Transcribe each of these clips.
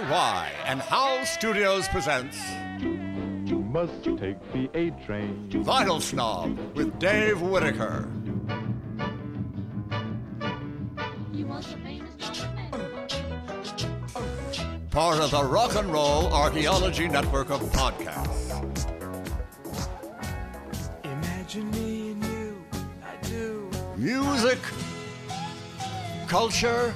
DIY and How Studios presents You must take the A train. Vinyl Snob with Dave Whitaker. Part of the Rock and Roll Archaeology Network of podcasts. Imagine me and you, I do. Music, culture,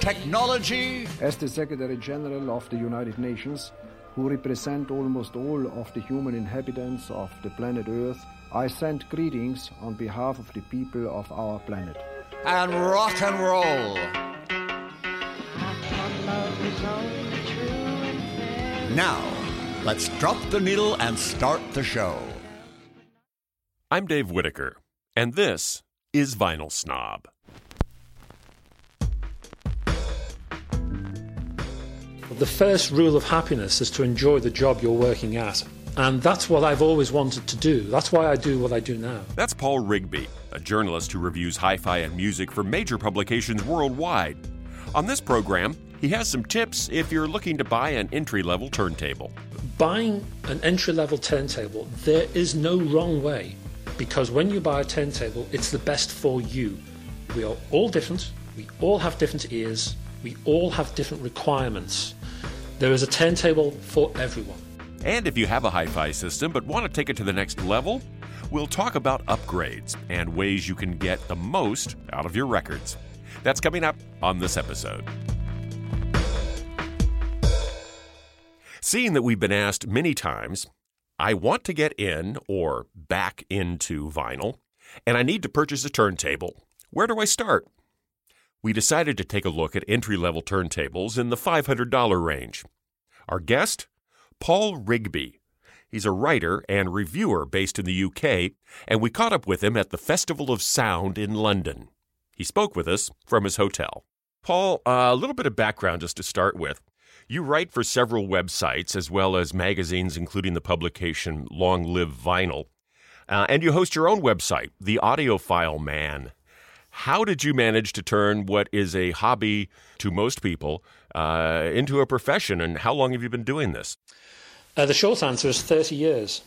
technology, As the Secretary General of the United Nations, who represent almost all of the human inhabitants of the planet Earth, I send greetings on behalf of the people of our planet. and rock and roll. Now, let's drop the needle and start the show. I'm Dave Whitaker, and this is Vinyl Snob. The first rule of happiness is to enjoy the job you're working at. And that's what I've always wanted to do. That's why I do what I do now. That's Paul Rigby, a journalist who reviews hi fi and music for major publications worldwide. On this program, he has some tips if you're looking to buy an entry level turntable. Buying an entry level turntable, there is no wrong way. Because when you buy a turntable, it's the best for you. We are all different. We all have different ears. We all have different requirements. There is a turntable for everyone. And if you have a hi fi system but want to take it to the next level, we'll talk about upgrades and ways you can get the most out of your records. That's coming up on this episode. Seeing that we've been asked many times, I want to get in or back into vinyl, and I need to purchase a turntable. Where do I start? We decided to take a look at entry level turntables in the $500 range. Our guest? Paul Rigby. He's a writer and reviewer based in the UK, and we caught up with him at the Festival of Sound in London. He spoke with us from his hotel. Paul, uh, a little bit of background just to start with. You write for several websites as well as magazines, including the publication Long Live Vinyl. Uh, and you host your own website, The Audiophile Man. How did you manage to turn what is a hobby to most people uh, into a profession, and how long have you been doing this? Uh, the short answer is 30 years.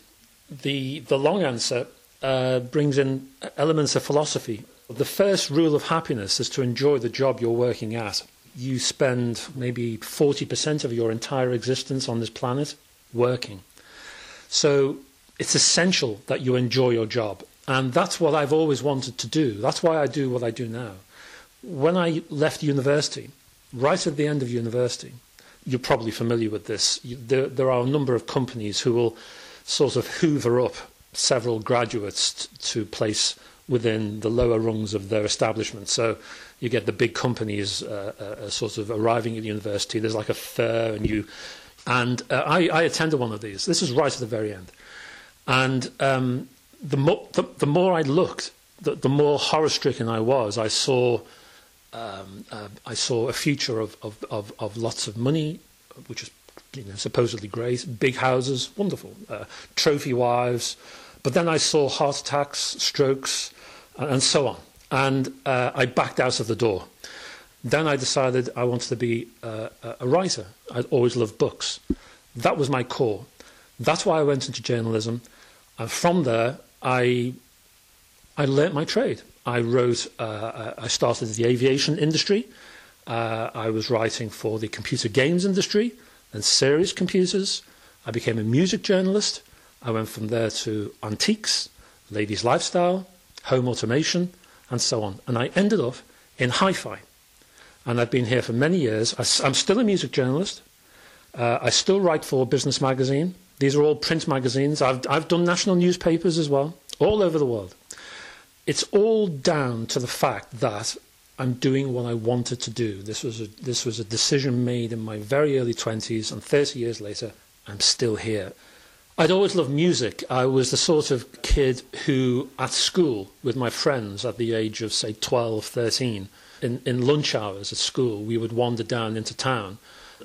The, the long answer uh, brings in elements of philosophy. The first rule of happiness is to enjoy the job you're working at. You spend maybe 40% of your entire existence on this planet working. So it's essential that you enjoy your job. And that's what I've always wanted to do. That's why I do what I do now. When I left university, right at the end of university, you're probably familiar with this. You, there, there are a number of companies who will sort of hoover up several graduates to place within the lower rungs of their establishment. So you get the big companies uh, uh, sort of arriving at university. There's like a fair, and you. And uh, I, I attended one of these. This is right at the very end. And um, the, mo- the, the more I looked, the, the more horror stricken I was. I saw um, uh, I saw a future of, of, of, of lots of money, which is you know, supposedly great, big houses, wonderful, uh, trophy wives. But then I saw heart attacks, strokes, and, and so on. And uh, I backed out of the door. Then I decided I wanted to be uh, a writer. I'd always loved books. That was my core. That's why I went into journalism. And from there, I, I learnt my trade. I wrote, uh, I started the aviation industry. Uh, I was writing for the computer games industry and serious computers. I became a music journalist. I went from there to antiques, ladies' lifestyle, home automation, and so on. And I ended up in hi fi. And I've been here for many years. I, am still a music journalist. Uh, I still write for a Business Magazine. These are all print magazines. I've, I've done national newspapers as well, all over the world. It's all down to the fact that I'm doing what I wanted to do. This was a, this was a decision made in my very early 20s, and 30 years later, I'm still here. I'd always loved music. I was the sort of kid who, at school, with my friends at the age of, say, 12, 13, in, in lunch hours at school, we would wander down into town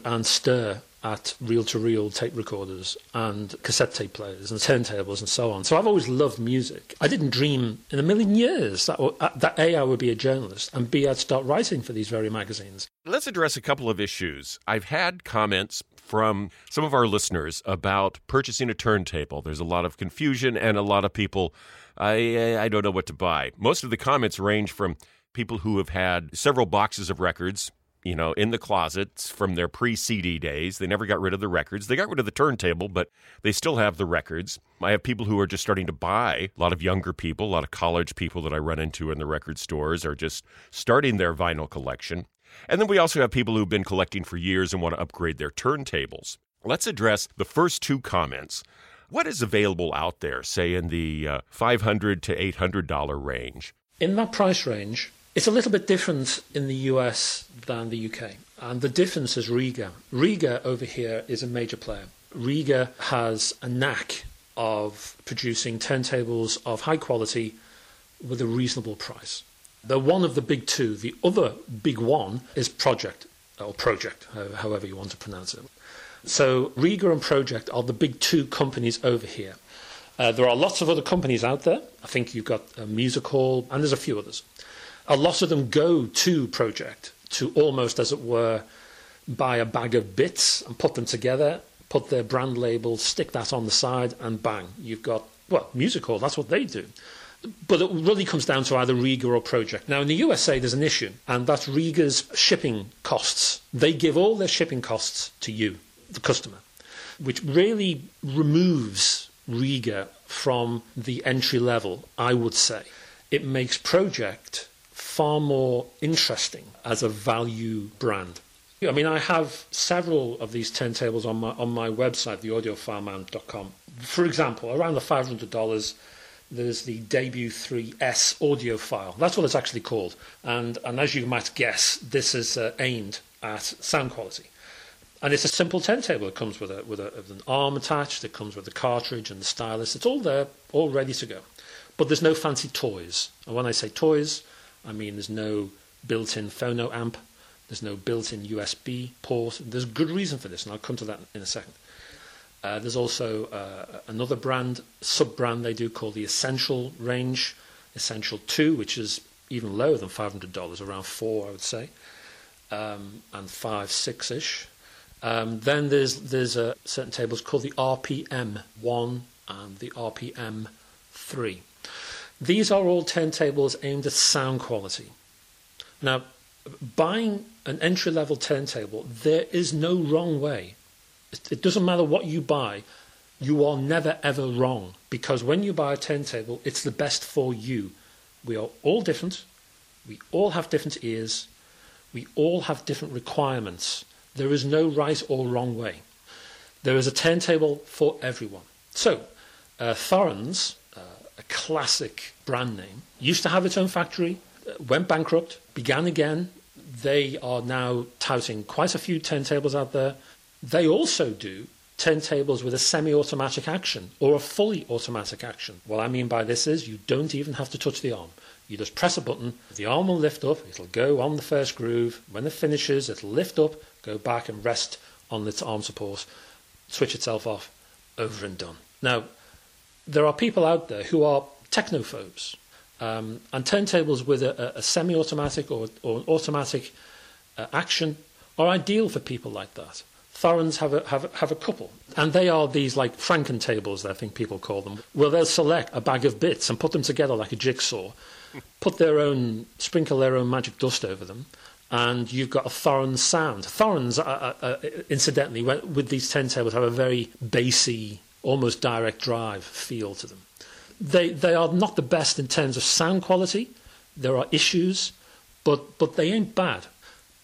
and stare at reel to reel tape recorders and cassette tape players and turntables and so on. So I've always loved music. I didn't dream in a million years that, uh, that A, I would be a journalist, and B, I'd start writing for these very magazines. Let's address a couple of issues. I've had comments from some of our listeners about purchasing a turntable. There's a lot of confusion and a lot of people, I, I don't know what to buy. Most of the comments range from people who have had several boxes of records you know, in the closets from their pre CD days. They never got rid of the records. They got rid of the turntable, but they still have the records. I have people who are just starting to buy. A lot of younger people, a lot of college people that I run into in the record stores are just starting their vinyl collection. And then we also have people who've been collecting for years and want to upgrade their turntables. Let's address the first two comments. What is available out there, say in the uh, 500 to $800 range? In that price range, it's a little bit different in the US than the UK. And the difference is Rega. Rega over here is a major player. Rega has a knack of producing turntables of high quality with a reasonable price. They're one of the big two. The other big one is Pro-Ject, or Pro-Ject, however you want to pronounce it. So Rega and Pro-Ject are the big two companies over here. Uh, there are lots of other companies out there. I think you've got a music hall, and there's a few others. A lot of them go to Pro-Ject to almost, as it were, buy a bag of bits and put them together, put their brand label, stick that on the side, and bang, you've got, well, music hall, that's what they do. But it really comes down to either Rega or Pro-Ject. Now, in the USA, there's an issue, and that's Rega's shipping costs. They give all their shipping costs to you, the customer, which really removes Rega from the entry level, I would say. It makes Pro-Ject far more interesting as a value brand. I mean, I have several of these turntables on my on my website, theaudiophileman.com. For example, around the five hundred dollars there's the Debut 3S audiophile. That's what it's actually called. And, and as you might guess, this is uh, aimed at sound quality. And it's a simple turntable. It comes with, a, with, a, with an arm attached, it comes with the cartridge and the stylus. It's all there, all ready to go. But there's no fancy toys. And when I say toys, I mean there's no built in phono amp, there's no built in USB port. There's good reason for this, and I'll come to that in a second. Uh, there's also uh, another brand, sub brand they do called the Essential range, Essential 2, which is even lower than $500, around 4 I would say, um, and 5, 6 ish. Um, then there's, there's uh, certain tables called the RPM 1 and the RPM 3. These are all turntables aimed at sound quality. Now, buying an entry level turntable, there is no wrong way it doesn't matter what you buy, you are never ever wrong because when you buy a turntable, it's the best for you. We are all different. We all have different ears. We all have different requirements. There is no right or wrong way. There is a turntable for everyone. So, uh, Thorens, a classic brand name, used to have its own factory, uh, went bankrupt, began again. They are now touting quite a few turntables out there. They also do turntables with a semi automatic action or a fully automatic action. What I mean by this is you don't even have to touch the arm. You just press a button, the arm will lift up, it'll go on the first groove. When it finishes, it'll lift up, go back and rest on its arm support, switch itself off, over and done. Now, there are people out there who are technophobes, um, and turntables with a, a semi automatic or, or, an automatic uh, action are ideal for people like that. Thorens have a, have, have a couple, and they are these like Franken tables, I think people call them, where they'll select a bag of bits and put them together like a jigsaw, put their own, sprinkle their own magic dust over them, and you've got a Thorens sound. Thorens, uh, incidentally, with these turntables, have a very bassy, almost direct drive feel to them. They, they are not the best in terms of sound quality. There are issues, but, but they ain't bad.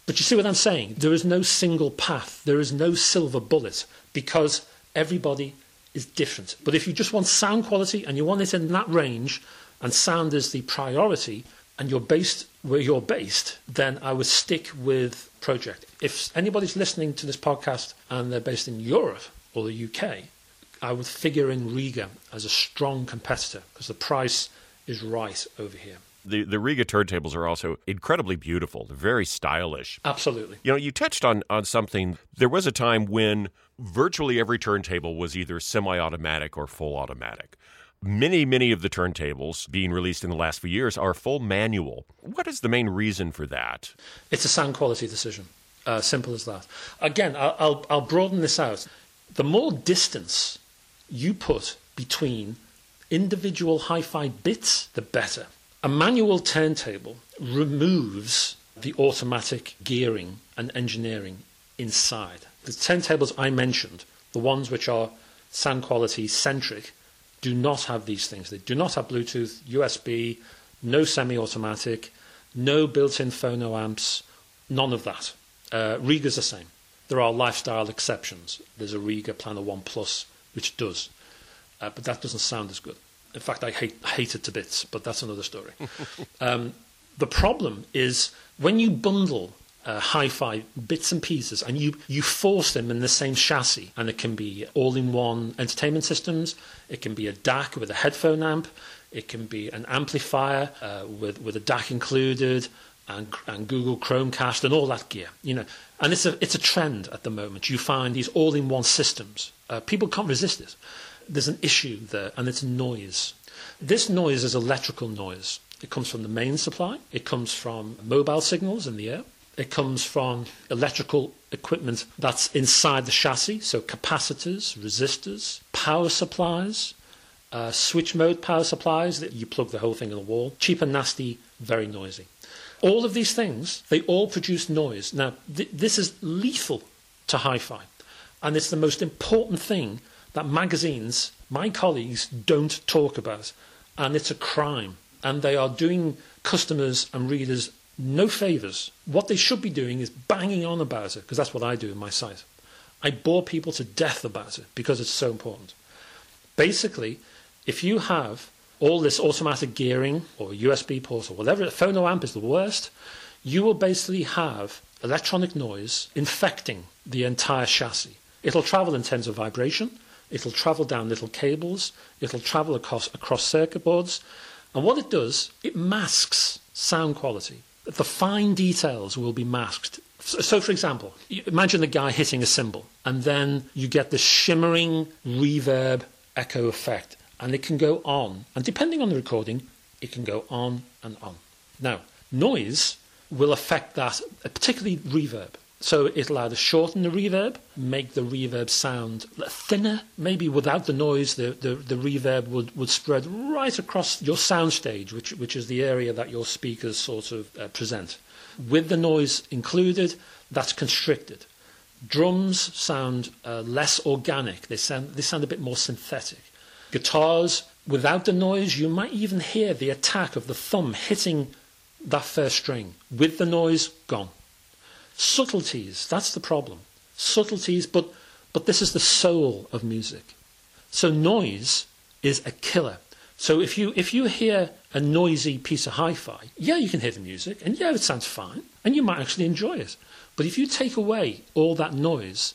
But you see what I'm saying? There is no single path, there is no silver bullet because everybody is different. But if you just want sound quality and you want it in that range, and sound is the priority, and you're based where you're based, then I would stick with Pro-Ject. If anybody's listening to this podcast and they're based in Europe or the UK, I would figure in Rega as a strong competitor because the price is right over here. The the Rega turntables are also incredibly beautiful. They're very stylish. Absolutely. You know, you touched on on something. There was a time when virtually every turntable was either semi-automatic or full automatic. Many, many of the turntables being released in the last few years are full manual. What is the main reason for that? It's a sound quality decision. Uh, simple as that. Again, I'll, I'll, I'll broaden this out. The more distance you put between individual hi fi bits, the better. A manual turntable removes the automatic gearing and engineering inside. The turntables I mentioned, the ones which are sound quality centric, do not have these things. They do not have Bluetooth, USB, no semi automatic, no built in phono amps, none of that. Uh, Rega's the same. There are lifestyle exceptions. There's a Rega Planar 1 Plus which it does, uh, but that doesn't sound as good. In fact, I hate, hate it to bits, but that's another story. um, the problem is when you bundle uh, hi-fi bits and pieces and you, you force them in the same chassis and it can be all-in-one entertainment systems it can be a DAC with a headphone amp it can be an amplifier uh, with, with a DAC included and, and Google Chromecast and all that gear you know and it's a, it's a trend at the moment you find these all-in-one systems uh, people can't resist it there's an issue there, and it's noise. This noise is electrical noise. It comes from the main supply, it comes from mobile signals in the air, it comes from electrical equipment that's inside the chassis, so capacitors, resistors, power supplies, uh, switch mode power supplies that you plug the whole thing in the wall. Cheap and nasty, very noisy. All of these things, they all produce noise. Now, th- this is lethal to hi fi, and it's the most important thing that magazines, my colleagues, don't talk about. And it's a crime. And they are doing customers and readers no favours. What they should be doing is banging on about it, because that's what I do in my site. I bore people to death about it because it's so important. Basically, if you have all this automatic gearing or USB ports or whatever, phono amp is the worst, you will basically have electronic noise infecting the entire chassis. It'll travel in terms of vibration, It'll travel down little cables. It'll travel across, across circuit boards. And what it does, it masks sound quality. The fine details will be masked. So, for example, imagine the guy hitting a cymbal, and then you get this shimmering reverb echo effect, and it can go on. And depending on the recording, it can go on and on. Now, noise will affect that, particularly reverb. So it'll either shorten the reverb, make the reverb sound thinner, maybe without the noise, the, the, the reverb would, would spread right across your soundstage, which, which is the area that your speakers sort of uh, present. With the noise included, that's constricted. Drums sound uh, less organic, they sound, they sound a bit more synthetic. Guitars, without the noise, you might even hear the attack of the thumb hitting that first string. With the noise, gone. Subtleties, that's the problem. Subtleties, but, but this is the soul of music. So noise is a killer. So if you, if you hear a noisy piece of hi-fi, yeah, you can hear the music, and yeah, it sounds fine, and you might actually enjoy it. But if you take away all that noise,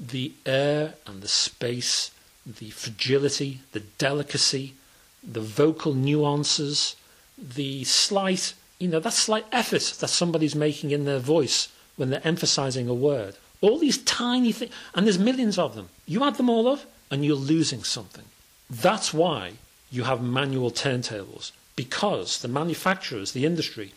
the air and the space, the fragility, the delicacy, the vocal nuances, the slight you know, that slight effort that somebody's making in their voice when they're emphasizing a word. All these tiny things, and there's millions of them. You add them all up, and you're losing something. That's why you have manual turntables, because the manufacturers, the industry,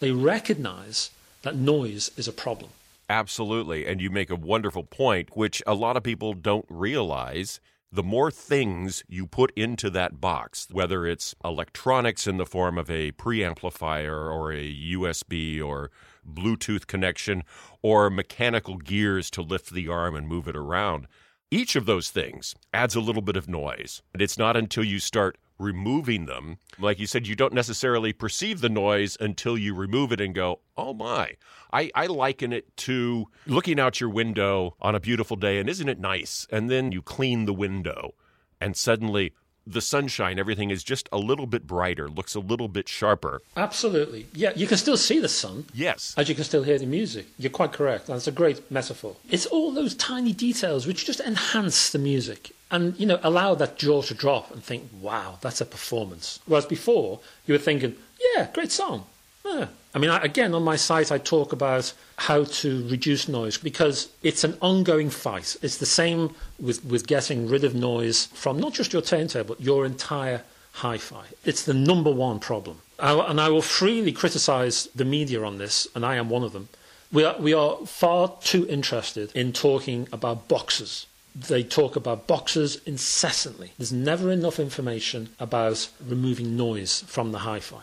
they recognize that noise is a problem. Absolutely. And you make a wonderful point, which a lot of people don't realize the more things you put into that box, whether it's electronics in the form of a preamplifier or a USB or Bluetooth connection or mechanical gears to lift the arm and move it around, each of those things adds a little bit of noise. And it's not until you start removing them, like you said, you don't necessarily perceive the noise until you remove it and go, oh my. I, I liken it to looking out your window on a beautiful day and isn't it nice? And then you clean the window and suddenly the sunshine, everything is just a little bit brighter, looks a little bit sharper. Absolutely. Yeah, you can still see the sun. Yes. As you can still hear the music. You're quite correct. That's a great metaphor. It's all those tiny details which just enhance the music and, you know, allow that jaw to drop and think, wow, that's a performance. Whereas before, you were thinking, yeah, great song. Yeah. I mean, again, on my site, I talk about how to reduce noise because it's an ongoing fight. It's the same with, with getting rid of noise from not just your turntable, but your entire hi fi. It's the number one problem. I, and I will freely criticize the media on this, and I am one of them. We are, we are far too interested in talking about boxes. They talk about boxes incessantly. There's never enough information about removing noise from the hi fi.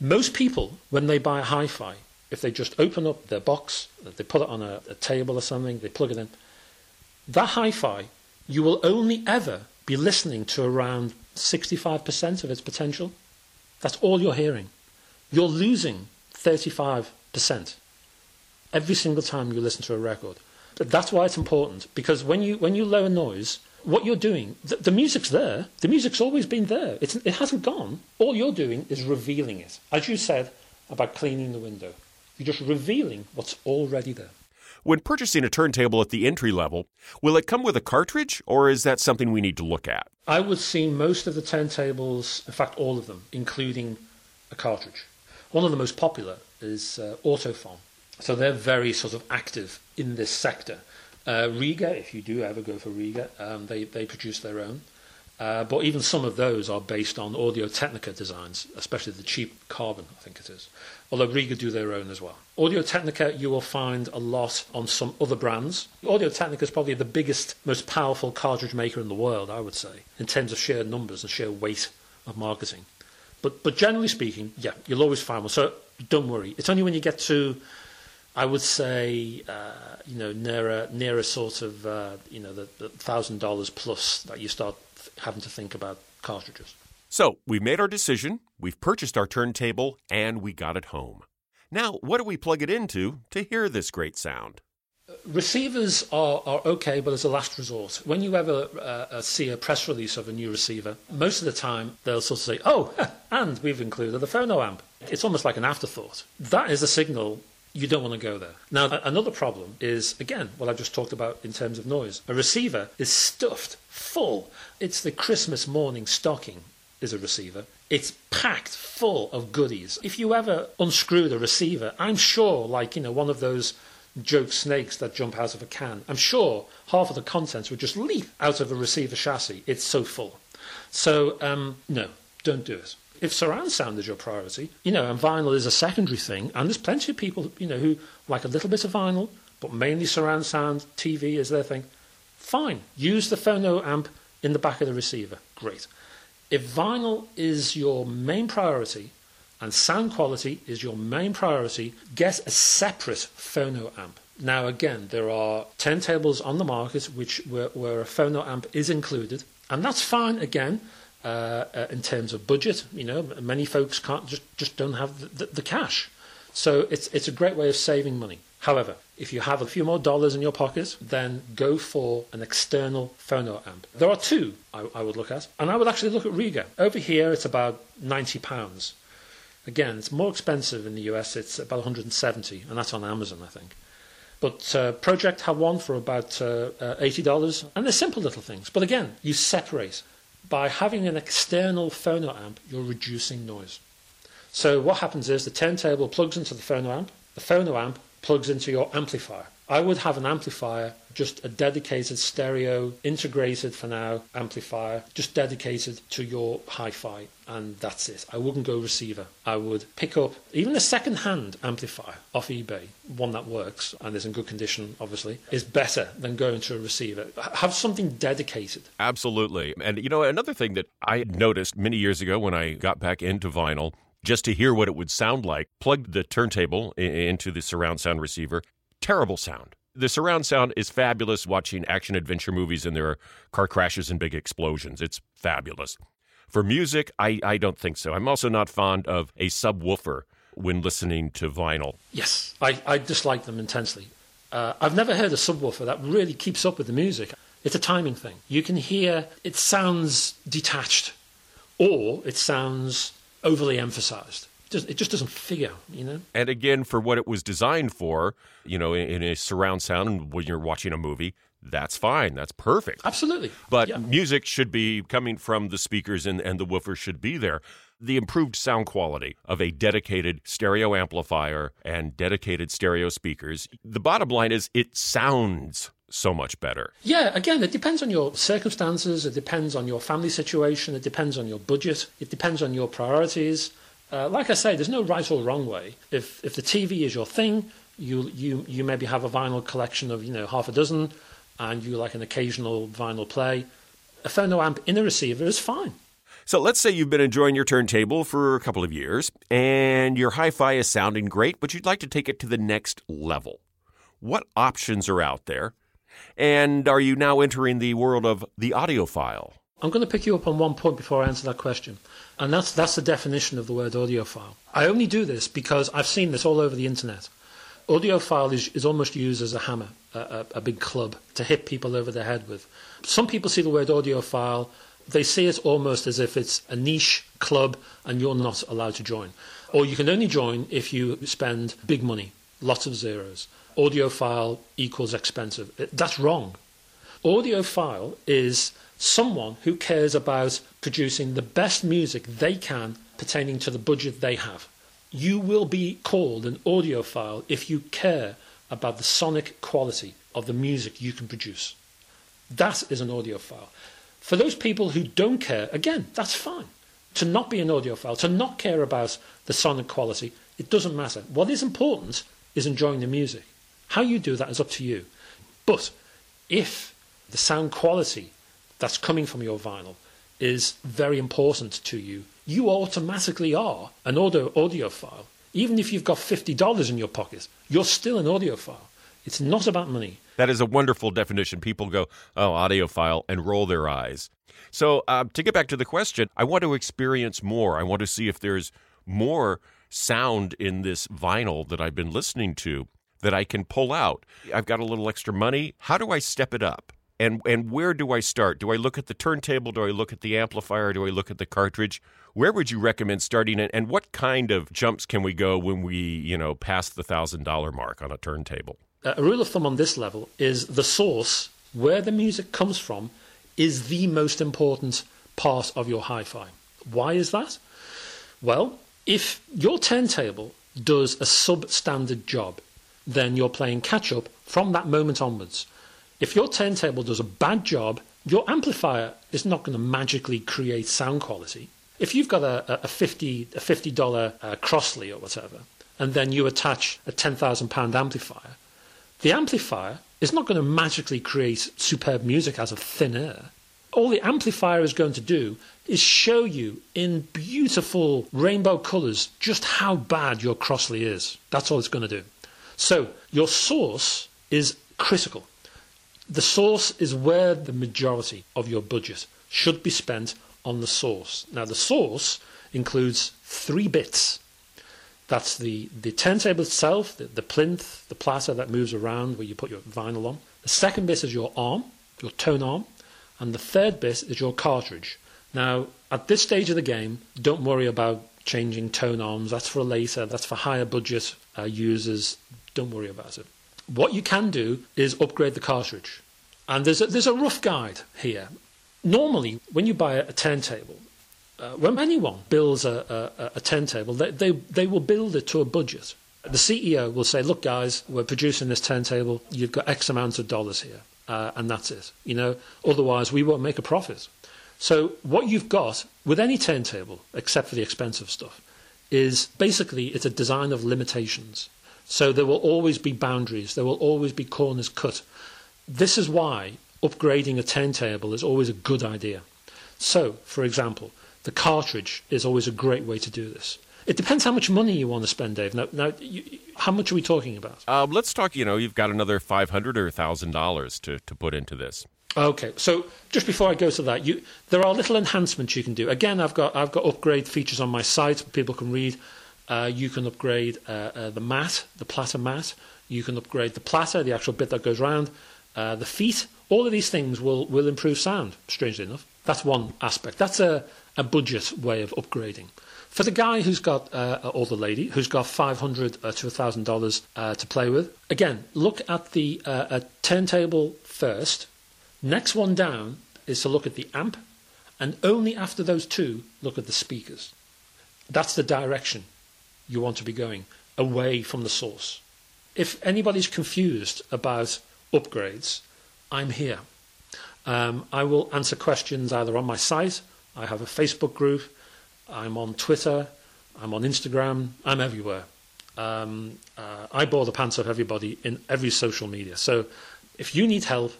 Most people, when they buy a hi fi, if they just open up their box, they put it on a, a table or something, they plug it in, that hi fi, you will only ever be listening to around 65% of its potential. That's all you're hearing. You're losing 35% every single time you listen to a record. That's why it's important because when you when you lower noise, what you're doing, the, the, music's there. The music's always been there. It's, it hasn't gone. All you're doing is revealing it. As you said about cleaning the window, you're just revealing what's already there. When purchasing a turntable at the entry level, will it come with a cartridge or is that something we need to look at? I would see most of the turntables, in fact, all of them, including a cartridge. One of the most popular is uh, Ortofon. So they're very sort of active in this sector. Uh, Rega, if you do ever go for Rega, um, they, they produce their own. Uh, but even some of those are based on Audio Technica designs, especially the cheap carbon, I think it is. Although Rega do their own as well. Audio Technica, you will find a lot on some other brands. Audio Technica is probably the biggest, most powerful cartridge maker in the world, I would say, in terms of sheer numbers and sheer weight of marketing. But, but generally speaking, yeah, you'll always find one. So don't worry. It's only when you get to I would say, uh, you know, nearer a, near a sort of, uh, you know, the, thousand dollars plus that you start having to think about cartridges. So we've made our decision, we've purchased our turntable, and we got it home. Now, what do we plug it into to hear this great sound? Receivers are, are okay, but as a last resort. When you ever uh see a press release of a new receiver, most of the time they'll sort of say, oh, and we've included the phono amp. It's almost like an afterthought. That is a signal you don't want to go there. Now, another problem is, again, what I just talked about in terms of noise. A receiver is stuffed full. It's the Christmas morning stocking is a receiver. It's packed full of goodies. If you ever unscrewed a receiver, I'm sure, like, you know, one of those joke snakes that jump out of a can, I'm sure half of the contents would just leap out of a receiver chassis. It's so full. So, um, no, don't do it if surround sound is your priority, you know, and vinyl is a secondary thing, and there's plenty of people, you know, who like a little bit of vinyl, but mainly surround sound, TV is their thing. Fine, use the phono amp in the back of the receiver. Great. If vinyl is your main priority and sound quality is your main priority, get a separate phono amp. Now, again, there are turntables on the market which where, where a phono amp is included, and that's fine. Again, uh, uh, in terms of budget. You know, many folks can't just, just don't have the, the, cash. So it's, it's a great way of saving money. However, if you have a few more dollars in your pocket, then go for an external phono amp. There are two I, I would look at, and I would actually look at Rega. Over here, it's about £90. Again, it's more expensive in the US, it's about 170 and that's on Amazon, I think. But uh, Pro-Ject have one for about uh, uh, $80, and they're simple little things. But again, you separate by having an external phono amp, you're reducing noise. So what happens is the turntable plugs into the phono amp, the phono amp plugs into your amplifier. I would have an amplifier, just a dedicated stereo, integrated for now amplifier, just dedicated to your hi fi, and that's it. I wouldn't go receiver. I would pick up even a second hand amplifier off eBay, one that works and is in good condition, obviously, is better than going to a receiver. Have something dedicated. Absolutely. And you know, another thing that I noticed many years ago when I got back into vinyl, just to hear what it would sound like, plugged the turntable into the surround sound receiver. Terrible sound. The surround sound is fabulous watching action adventure movies and there are car crashes and big explosions. It's fabulous. For music, I, I don't think so. I'm also not fond of a subwoofer when listening to vinyl. Yes, I, I dislike them intensely. Uh, I've never heard a subwoofer that really keeps up with the music. It's a timing thing. You can hear it sounds detached or it sounds overly emphasized. Just- It just doesn't figure, you know? And again, for what it was designed for, you know, in, in a surround sound when you're watching a movie, that's fine. That's perfect. Absolutely. But Yeah. music should be coming from the speakers and, and the woofer should be there. The improved sound quality of a dedicated stereo amplifier and dedicated stereo speakers. The bottom line is it sounds so much better. Yeah, again, it depends on your circumstances, it depends on your family situation, it depends on your budget, it depends on your priorities. Uh, like I say, there's no right or wrong way. If if the TV is your thing, you you you maybe have a vinyl collection of you know half a dozen, and you like an occasional vinyl play. A phono amp in a receiver is fine. So let's say you've been enjoying your turntable for a couple of years and your hi fi is sounding great, but you'd like to take it to the next level. What options are out there? And are you now entering the world of the audiophile? I'm going to pick you up on one point before I answer that question, and that's that's the definition of the word audiophile. I only do this because I've seen this all over the internet. Audiophile is, is almost used as a hammer, a, a, a big club to hit people over the head with. Some people see the word audiophile, they see it almost as if it's a niche club and you're not allowed to join. Or you can only join if you spend big money, lots of zeros. Audiophile equals expensive. That's wrong. Audiophile is someone who cares about producing the best music they can pertaining to the budget they have. You will be called an audiophile if you care about the sonic quality of the music you can produce. That is an audiophile. For those people who don't care, again, that's fine. To not be an audiophile, to not care about the sonic quality, it doesn't matter. What is important is enjoying the music. How you do that is up to you. But if the sound quality that's coming from your vinyl is very important to you, you automatically are an audio audiophile. Even if you've got $50 in your pocket, you're still an audiophile. It's not about money. That is a wonderful definition. People go, oh, audiophile, and roll their eyes. So, uh, to get back to the question, I want to experience more. I want to see if there's more sound in this vinyl that I've been listening to that I can pull out. I've got a little extra money. How do I step it up? And, and where do I start? Do I look at the turntable? Do I look at the amplifier? Do I look at the cartridge? Where would you recommend starting? And, and what kind of jumps can we go when we, you know, pass the thousand dollar mark on a turntable? A rule of thumb on this level is the source, where the music comes from, is the most important part of your hi fi. Why is that? Well, if your turntable does a substandard job, then you're playing catch up from that moment onwards. If your turntable does a bad job, your amplifier is not going to magically create sound quality. If you've got a, a fifty a fifty dollar uh, Crossley or whatever, and then you attach a ten thousand pound amplifier, the amplifier is not going to magically create superb music out of thin air. All the amplifier is going to do is show you in beautiful rainbow colours just how bad your Crossley is. That's all it's going to do. So your source is critical. The source is where the majority of your budget should be spent on the source. Now, the source includes three bits. That's the, the turntable itself, the, the plinth, the platter that moves around where you put your vinyl on. The second bit is your arm, your tone arm. And the third bit is your cartridge. Now, at this stage of the game, don't worry about changing tone arms. That's for later. That's for higher budget uh, users. Don't worry about it. What you can do is upgrade the cartridge. And there's a, there's a rough guide here. Normally, when you buy a, turntable, uh, when anyone builds a, a, a turntable, they, they, they will build it to a budget. The CEO will say, "Look, guys, we're producing this turntable. You've got X amount of dollars here, uh, and that's it. You know, otherwise we won't make a profit." So what you've got with any turntable, except for the expensive stuff, is basically it's a design of limitations. So there will always be boundaries. There will always be corners cut. This is why upgrading a turntable is always a good idea. So, for example, the cartridge is always a great way to do this. It depends how much money you want to spend, Dave. Now, now you, how much are we talking about? Um, let's talk. You know, you've got another five hundred or thousand dollars to to put into this. Okay, so just before I go to that, you, there are little enhancements you can do. Again, I've got I've got upgrade features on my site. People can read. Uh, you can upgrade uh, uh, the mat, the platter mat. You can upgrade the platter, the actual bit that goes around. Uh, the feet. All of these things will will improve sound. Strangely enough, that's one aspect. That's a a budget way of upgrading. For the guy who's got, uh, or the lady who's got five hundred uh, to thousand dollars to play with, again, look at the turntable first Next one down is to look at the amp, and only after those two, look at the speakers. That's the direction you want to be going, away from the source. If anybody's confused about upgrades, I'm here. Um, I will answer questions either on my site, I have a Facebook group, I'm on Twitter, I'm on Instagram, I'm everywhere. Um, uh, I bore the pants off everybody in every social media. So if you need help,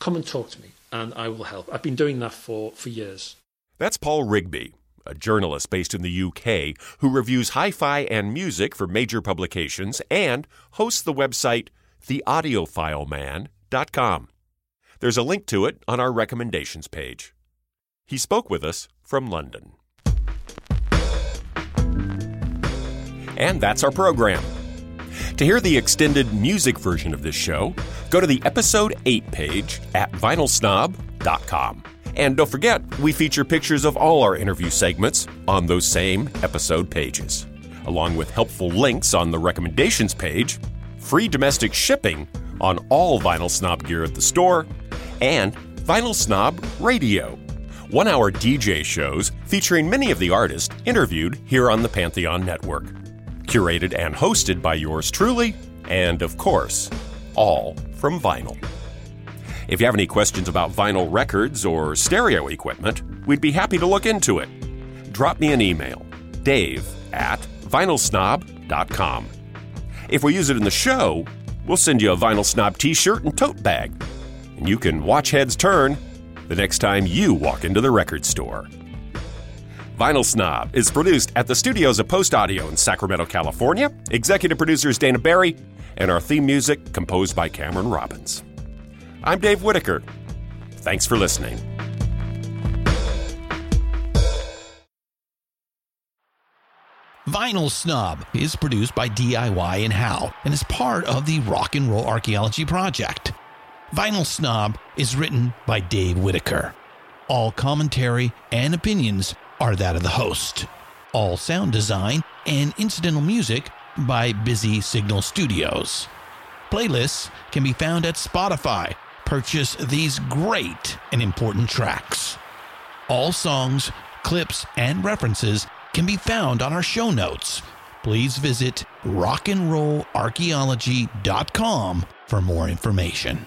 come and talk to me and I will help. I've been doing that for, for years. That's Paul Rigby, a journalist based in the UK who reviews hi fi and music for major publications and hosts the website theaudiophileman.com. There's a link to it on our recommendations page. He spoke with us from London. And that's our program. To hear the extended music version of this show, go to the episode 8 page at vinylsnob.com. And don't forget, we feature pictures of all our interview segments on those same episode pages, along with helpful links on the recommendations page, free domestic shipping on all Vinyl Snob gear at the store, and Vinyl Snob Radio, one hour DJ shows featuring many of the artists interviewed here on the Pantheon Network curated and hosted by yours truly, and of course, all from vinyl. If you have any questions about vinyl records or stereo equipment, we'd be happy to look into it. Drop me an email, dave at vinylsnob.com. If we use it in the show, we'll send you a Vinyl Snob t shirt and tote bag. And you can watch heads turn the next time you walk into the record store. Vinyl Snob is produced at the studios of Post Audio in Sacramento, California. Executive producers Dana Barry, and our theme music composed by Cameron Robbins. I'm Dave Whitaker. Thanks for listening. Vinyl Snob is produced by DIY and How and is part of the Rock and Roll Archaeology Project. Vinyl Snob is written by Dave Whitaker. All commentary and opinions are that of the host. All sound design and incidental music by Busy Signal Studios. Playlists can be found at Spotify. Purchase these great and important tracks. All songs, clips, and references can be found on our show notes. Please visit rockandrollarchaeology.com for more information.